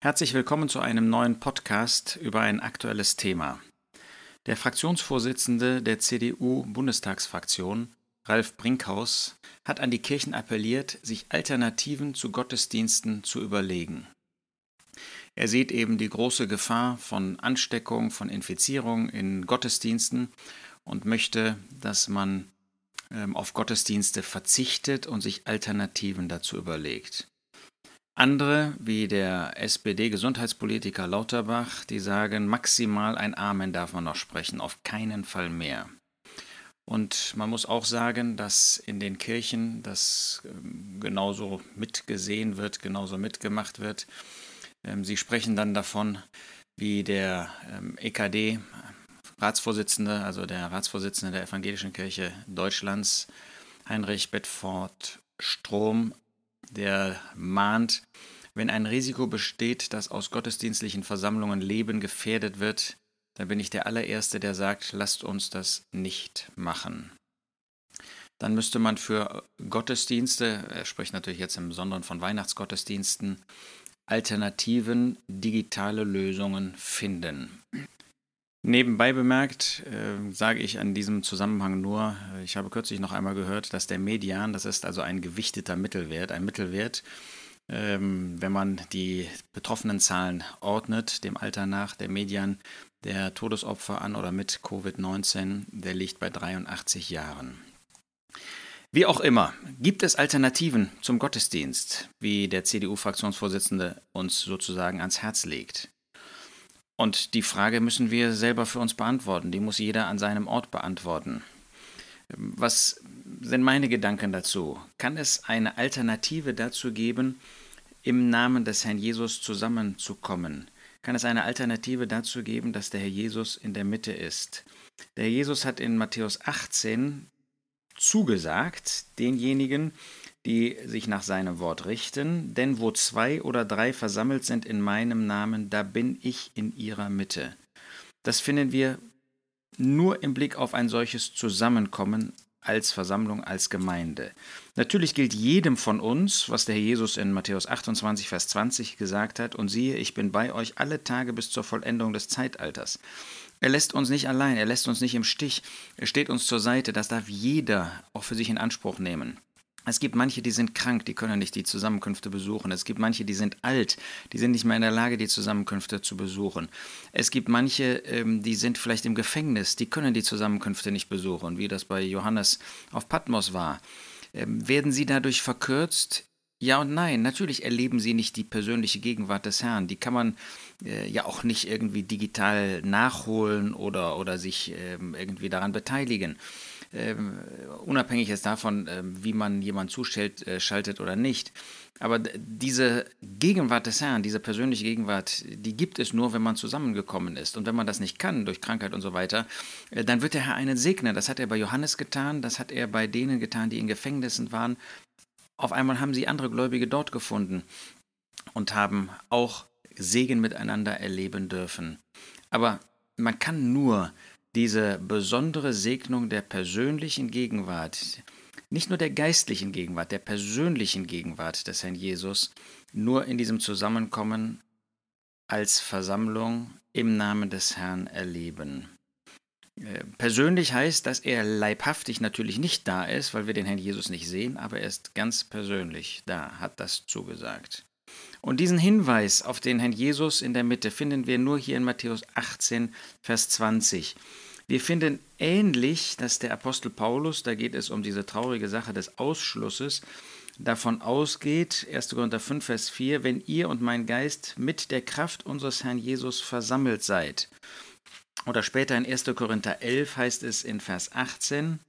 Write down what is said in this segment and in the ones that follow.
Herzlich willkommen zu einem neuen Podcast über ein aktuelles Thema. Der Fraktionsvorsitzende der CDU-Bundestagsfraktion, Ralf Brinkhaus, hat an die Kirchen appelliert, sich Alternativen zu Gottesdiensten zu überlegen. Er sieht eben die große Gefahr von Ansteckung, von Infizierung in Gottesdiensten und möchte, dass man ähm, auf Gottesdienste verzichtet und sich Alternativen dazu überlegt. Andere, wie der SPD-Gesundheitspolitiker Lauterbach, die sagen, maximal ein Amen darf man noch sprechen, auf keinen Fall mehr. Und man muss auch sagen, dass in den Kirchen das ähm, genauso mitgesehen wird, genauso mitgemacht wird. Ähm, sie sprechen dann davon, wie der ähm, EKD, Ratsvorsitzende, also der Ratsvorsitzende der Evangelischen Kirche Deutschlands, Heinrich Bedford Strom, der mahnt, wenn ein Risiko besteht, dass aus gottesdienstlichen Versammlungen Leben gefährdet wird, dann bin ich der allererste, der sagt, lasst uns das nicht machen. Dann müsste man für Gottesdienste, er spricht natürlich jetzt im Besonderen von Weihnachtsgottesdiensten, alternativen digitale Lösungen finden. Nebenbei bemerkt äh, sage ich an diesem Zusammenhang nur, äh, ich habe kürzlich noch einmal gehört, dass der Median, das ist also ein gewichteter Mittelwert, ein Mittelwert, ähm, wenn man die betroffenen Zahlen ordnet, dem Alter nach, der Median der Todesopfer an oder mit Covid-19, der liegt bei 83 Jahren. Wie auch immer, gibt es Alternativen zum Gottesdienst, wie der CDU-Fraktionsvorsitzende uns sozusagen ans Herz legt? Und die Frage müssen wir selber für uns beantworten. Die muss jeder an seinem Ort beantworten. Was sind meine Gedanken dazu? Kann es eine Alternative dazu geben, im Namen des Herrn Jesus zusammenzukommen? Kann es eine Alternative dazu geben, dass der Herr Jesus in der Mitte ist? Der Herr Jesus hat in Matthäus 18 zugesagt, denjenigen, die sich nach seinem Wort richten. Denn wo zwei oder drei versammelt sind in meinem Namen, da bin ich in ihrer Mitte. Das finden wir nur im Blick auf ein solches Zusammenkommen als Versammlung, als Gemeinde. Natürlich gilt jedem von uns, was der Herr Jesus in Matthäus 28, Vers 20 gesagt hat, und siehe, ich bin bei euch alle Tage bis zur Vollendung des Zeitalters. Er lässt uns nicht allein, er lässt uns nicht im Stich, er steht uns zur Seite, das darf jeder auch für sich in Anspruch nehmen. Es gibt manche, die sind krank, die können nicht die Zusammenkünfte besuchen. Es gibt manche, die sind alt, die sind nicht mehr in der Lage, die Zusammenkünfte zu besuchen. Es gibt manche, ähm, die sind vielleicht im Gefängnis, die können die Zusammenkünfte nicht besuchen, wie das bei Johannes auf Patmos war. Ähm, werden sie dadurch verkürzt? Ja und nein. Natürlich erleben sie nicht die persönliche Gegenwart des Herrn. Die kann man äh, ja auch nicht irgendwie digital nachholen oder, oder sich ähm, irgendwie daran beteiligen ähm, unabhängig jetzt davon, ähm, wie man jemanden zuschaltet äh, oder nicht. Aber diese Gegenwart des Herrn, diese persönliche Gegenwart, die gibt es nur, wenn man zusammengekommen ist. Und wenn man das nicht kann, durch Krankheit und so weiter, äh, dann wird der Herr einen segnen. Das hat er bei Johannes getan, das hat er bei denen getan, die in Gefängnissen waren. Auf einmal haben sie andere Gläubige dort gefunden und haben auch Segen miteinander erleben dürfen. Aber man kann nur diese besondere Segnung der persönlichen Gegenwart, nicht nur der geistlichen Gegenwart, der persönlichen Gegenwart des Herrn Jesus, nur in diesem Zusammenkommen als Versammlung im Namen des Herrn erleben. Äh, persönlich heißt, dass er leibhaftig natürlich nicht da ist, weil wir den Herrn Jesus nicht sehen, aber er ist ganz persönlich da, hat das zugesagt. Und diesen Hinweis auf den Herrn Jesus in der Mitte finden wir nur hier in Matthäus 18, Vers 20. Wir finden ähnlich, dass der Apostel Paulus, da geht es um diese traurige Sache des Ausschlusses, davon ausgeht, 1. Korinther 5, Vers 4, wenn ihr und mein Geist mit der Kraft unseres Herrn Jesus versammelt seid. Oder später in 1. Korinther 11 heißt es in Vers 18,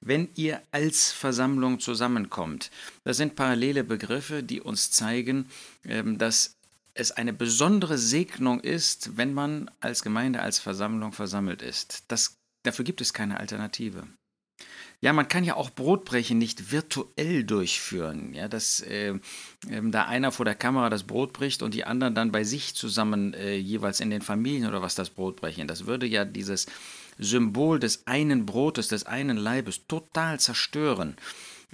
wenn ihr als Versammlung zusammenkommt. Das sind parallele Begriffe, die uns zeigen, ähm, dass es eine besondere Segnung ist, wenn man als Gemeinde, als Versammlung versammelt ist. Das, dafür gibt es keine Alternative. Ja, man kann ja auch Brotbrechen nicht virtuell durchführen. Ja, dass äh, äh, da einer vor der Kamera das Brot bricht und die anderen dann bei sich zusammen äh, jeweils in den Familien oder was das Brot brechen. Das würde ja dieses Symbol des einen Brotes, des einen Leibes total zerstören.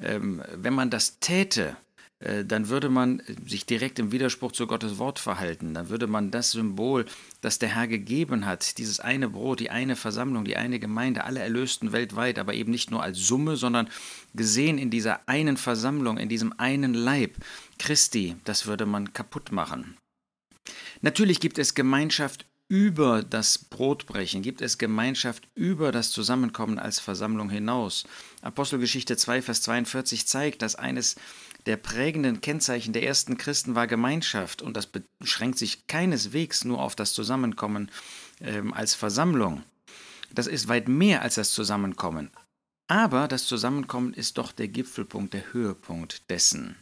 Ähm, wenn man das täte, äh, dann würde man sich direkt im Widerspruch zu Gottes Wort verhalten. Dann würde man das Symbol, das der Herr gegeben hat, dieses eine Brot, die eine Versammlung, die eine Gemeinde, alle Erlösten weltweit, aber eben nicht nur als Summe, sondern gesehen in dieser einen Versammlung, in diesem einen Leib Christi, das würde man kaputt machen. Natürlich gibt es Gemeinschaft über das Brotbrechen, gibt es Gemeinschaft über das Zusammenkommen als Versammlung hinaus. Apostelgeschichte 2, Vers 42 zeigt, dass eines der prägenden Kennzeichen der ersten Christen war Gemeinschaft und das beschränkt sich keineswegs nur auf das Zusammenkommen ähm, als Versammlung. Das ist weit mehr als das Zusammenkommen. Aber das Zusammenkommen ist doch der Gipfelpunkt, der Höhepunkt dessen.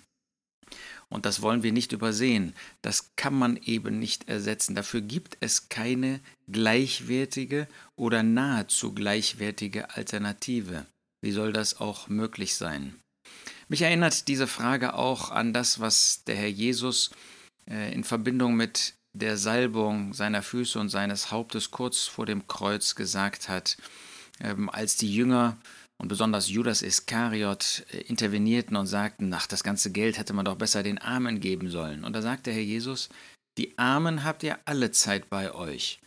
Und das wollen wir nicht übersehen. Das kann man eben nicht ersetzen. Dafür gibt es keine gleichwertige oder nahezu gleichwertige Alternative. Wie soll das auch möglich sein? Mich erinnert diese Frage auch an das, was der Herr Jesus äh, in Verbindung mit der Salbung seiner Füße und seines Hauptes kurz vor dem Kreuz gesagt hat, ähm, als die Jünger und besonders Judas Iskariot äh, intervenierten und sagten, ach, das ganze Geld hätte man doch besser den Armen geben sollen. Und da sagte Herr Jesus, die Armen habt ihr alle Zeit bei euch,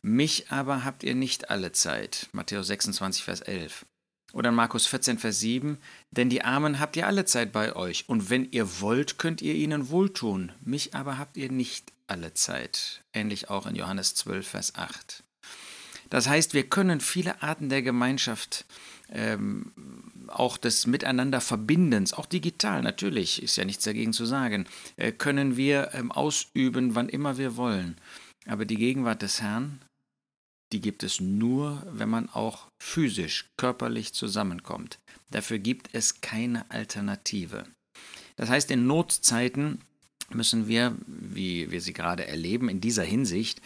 mich aber habt ihr nicht alle Zeit. Matthäus 26, Vers 11. Oder in Markus 14, Vers 7, denn die Armen habt ihr alle Zeit bei euch, und wenn ihr wollt, könnt ihr ihnen wohltun, mich aber habt ihr nicht alle Zeit. Ähnlich auch in Johannes 12, Vers 8. Das heißt, wir können viele Arten der Gemeinschaft ähm, auch des Miteinanderverbindens, auch digital natürlich, ist ja nichts dagegen zu sagen, äh, können wir ähm, ausüben, wann immer wir wollen. Aber die Gegenwart des Herrn, die gibt es nur, wenn man auch physisch, körperlich zusammenkommt. Dafür gibt es keine Alternative. Das heißt, in Notzeiten müssen wir, wie wir sie gerade erleben, in dieser Hinsicht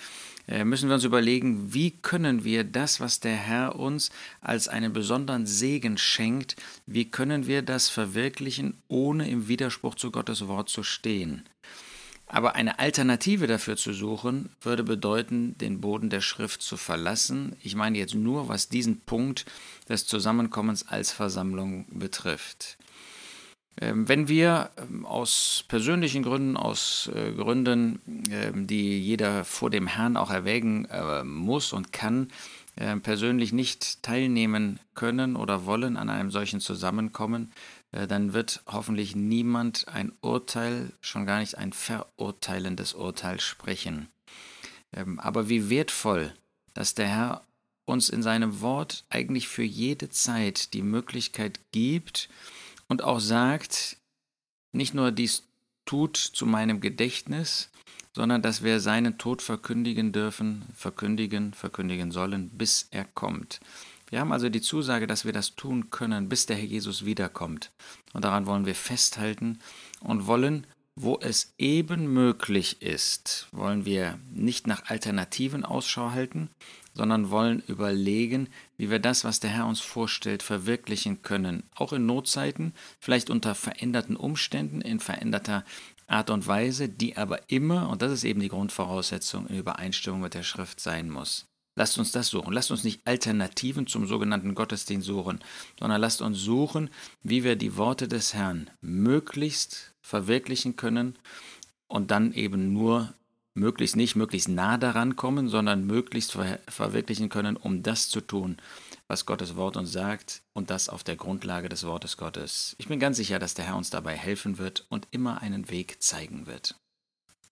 äh, müssen wir uns überlegen, wie können wir das, was der Herr uns als einen besonderen Segen schenkt, wie können wir das verwirklichen, ohne im Widerspruch zu Gottes Wort zu stehen. Aber eine Alternative dafür zu suchen, würde bedeuten, den Boden der Schrift zu verlassen. Ich meine jetzt nur, was diesen Punkt des Zusammenkommens als Versammlung betrifft. Ähm, wenn wir ähm, aus persönlichen Gründen, aus äh, Gründen, ähm, die jeder vor dem Herrn auch erwägen äh, muss und kann, persönlich nicht teilnehmen können oder wollen an einem solchen Zusammenkommen, äh, dann wird hoffentlich niemand ein Urteil, schon gar nicht ein verurteilendes Urteil sprechen. Aber wie wertvoll, dass der Herr uns in seinem Wort eigentlich für jede Zeit die Möglichkeit gibt, und auch sagt, nicht nur dies tut zu meinem Gedächtnis, sondern dass wir seinen Tod verkündigen dürfen, verkündigen, verkündigen sollen, bis er kommt. Wir haben also die Zusage, dass wir das tun können, bis der Herr Jesus wiederkommt. Und daran wollen wir festhalten und wollen, wo es eben möglich ist, wollen wir nicht nach Alternativen Ausschau halten, sondern wollen überlegen, wie wir das, was der Herr uns vorstellt, verwirklichen können. Auch in Notzeiten, vielleicht unter veränderten Umständen, in veränderter Art und Weise, die aber immer, und das ist eben die Grundvoraussetzung, in Übereinstimmung mit der Schrift sein muss. Lasst uns das suchen. Lasst uns nicht Alternativen zum sogenannten Gottesdienst suchen, sondern lasst uns suchen, wie wir die Worte des Herrn möglichst verwirklichen können und dann eben nur möglichst nicht möglichst nah daran kommen, sondern möglichst ver verwirklichen können, um das zu tun, was Gottes Wort uns sagt und das auf der Grundlage des Wortes Gottes. Ich bin ganz sicher, dass der Herr uns dabei helfen wird und immer einen Weg zeigen wird.